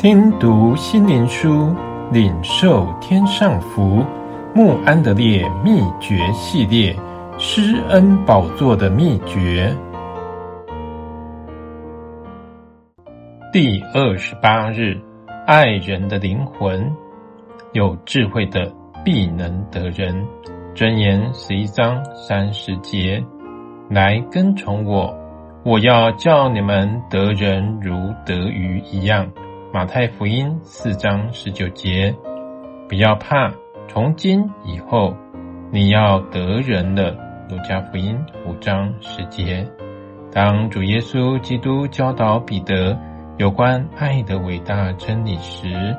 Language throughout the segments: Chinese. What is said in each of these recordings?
听读心灵书，领受天上福。穆安德烈秘诀系列，施恩宝座的秘诀，第二十八日，爱人的灵魂，有智慧的必能得人。箴言十一章三十节，来跟从我，我要叫你们得人如得鱼一样。马太福音四章十九节，不要怕，从今以后你要得人了。路加福音五章十节，当主耶稣基督教导彼得有关爱的伟大真理时，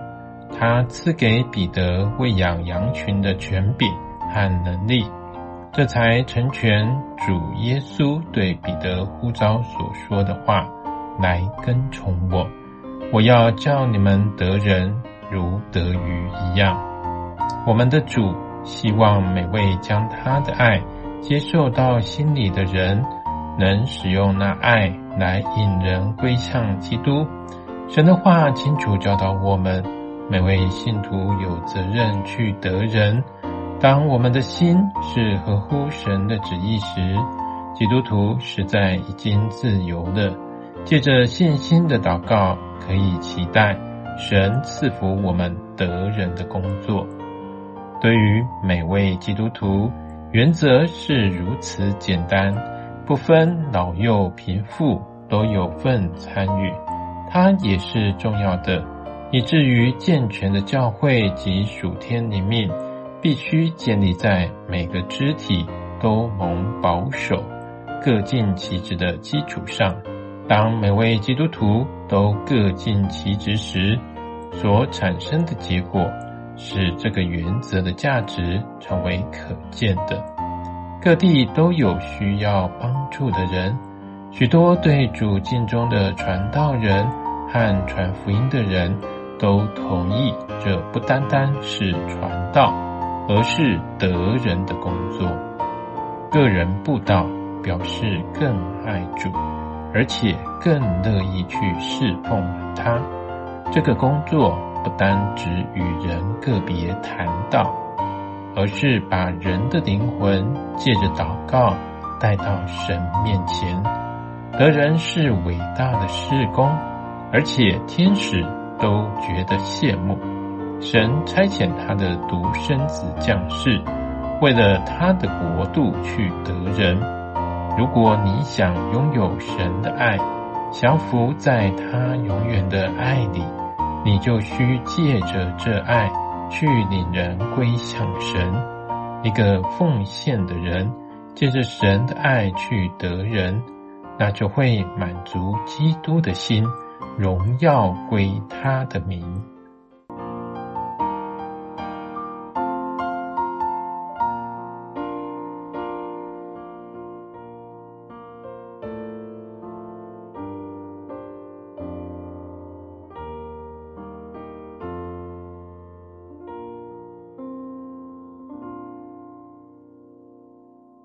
他赐给彼得喂养羊群的权柄和能力，这才成全主耶稣对彼得呼召所说的话：“来跟从我。”我要叫你们得人如得鱼一样。我们的主希望每位将他的爱接受到心里的人，能使用那爱来引人归向基督。神的话清楚教导我们，每位信徒有责任去得人。当我们的心是合乎神的旨意时，基督徒实在已经自由了。借着信心的祷告，可以期待神赐福我们得人的工作。对于每位基督徒，原则是如此简单，不分老幼贫富，都有份参与。它也是重要的，以至于健全的教会及属天灵命，必须建立在每个肢体都蒙保守、各尽其职的基础上。当每位基督徒都各尽其职时，所产生的结果使这个原则的价值成为可见的。各地都有需要帮助的人，许多对主境中的传道人和传福音的人都同意，这不单单是传道，而是得人的工作。个人布道表示更爱主。而且更乐意去侍奉他。这个工作不单只与人个别谈到，而是把人的灵魂借着祷告带到神面前。得人是伟大的事工，而且天使都觉得羡慕。神差遣他的独生子降世，为了他的国度去得人。如果你想拥有神的爱，降服在他永远的爱里，你就需借着这爱去领人归向神。一个奉献的人，借着神的爱去得人，那就会满足基督的心，荣耀归他的名。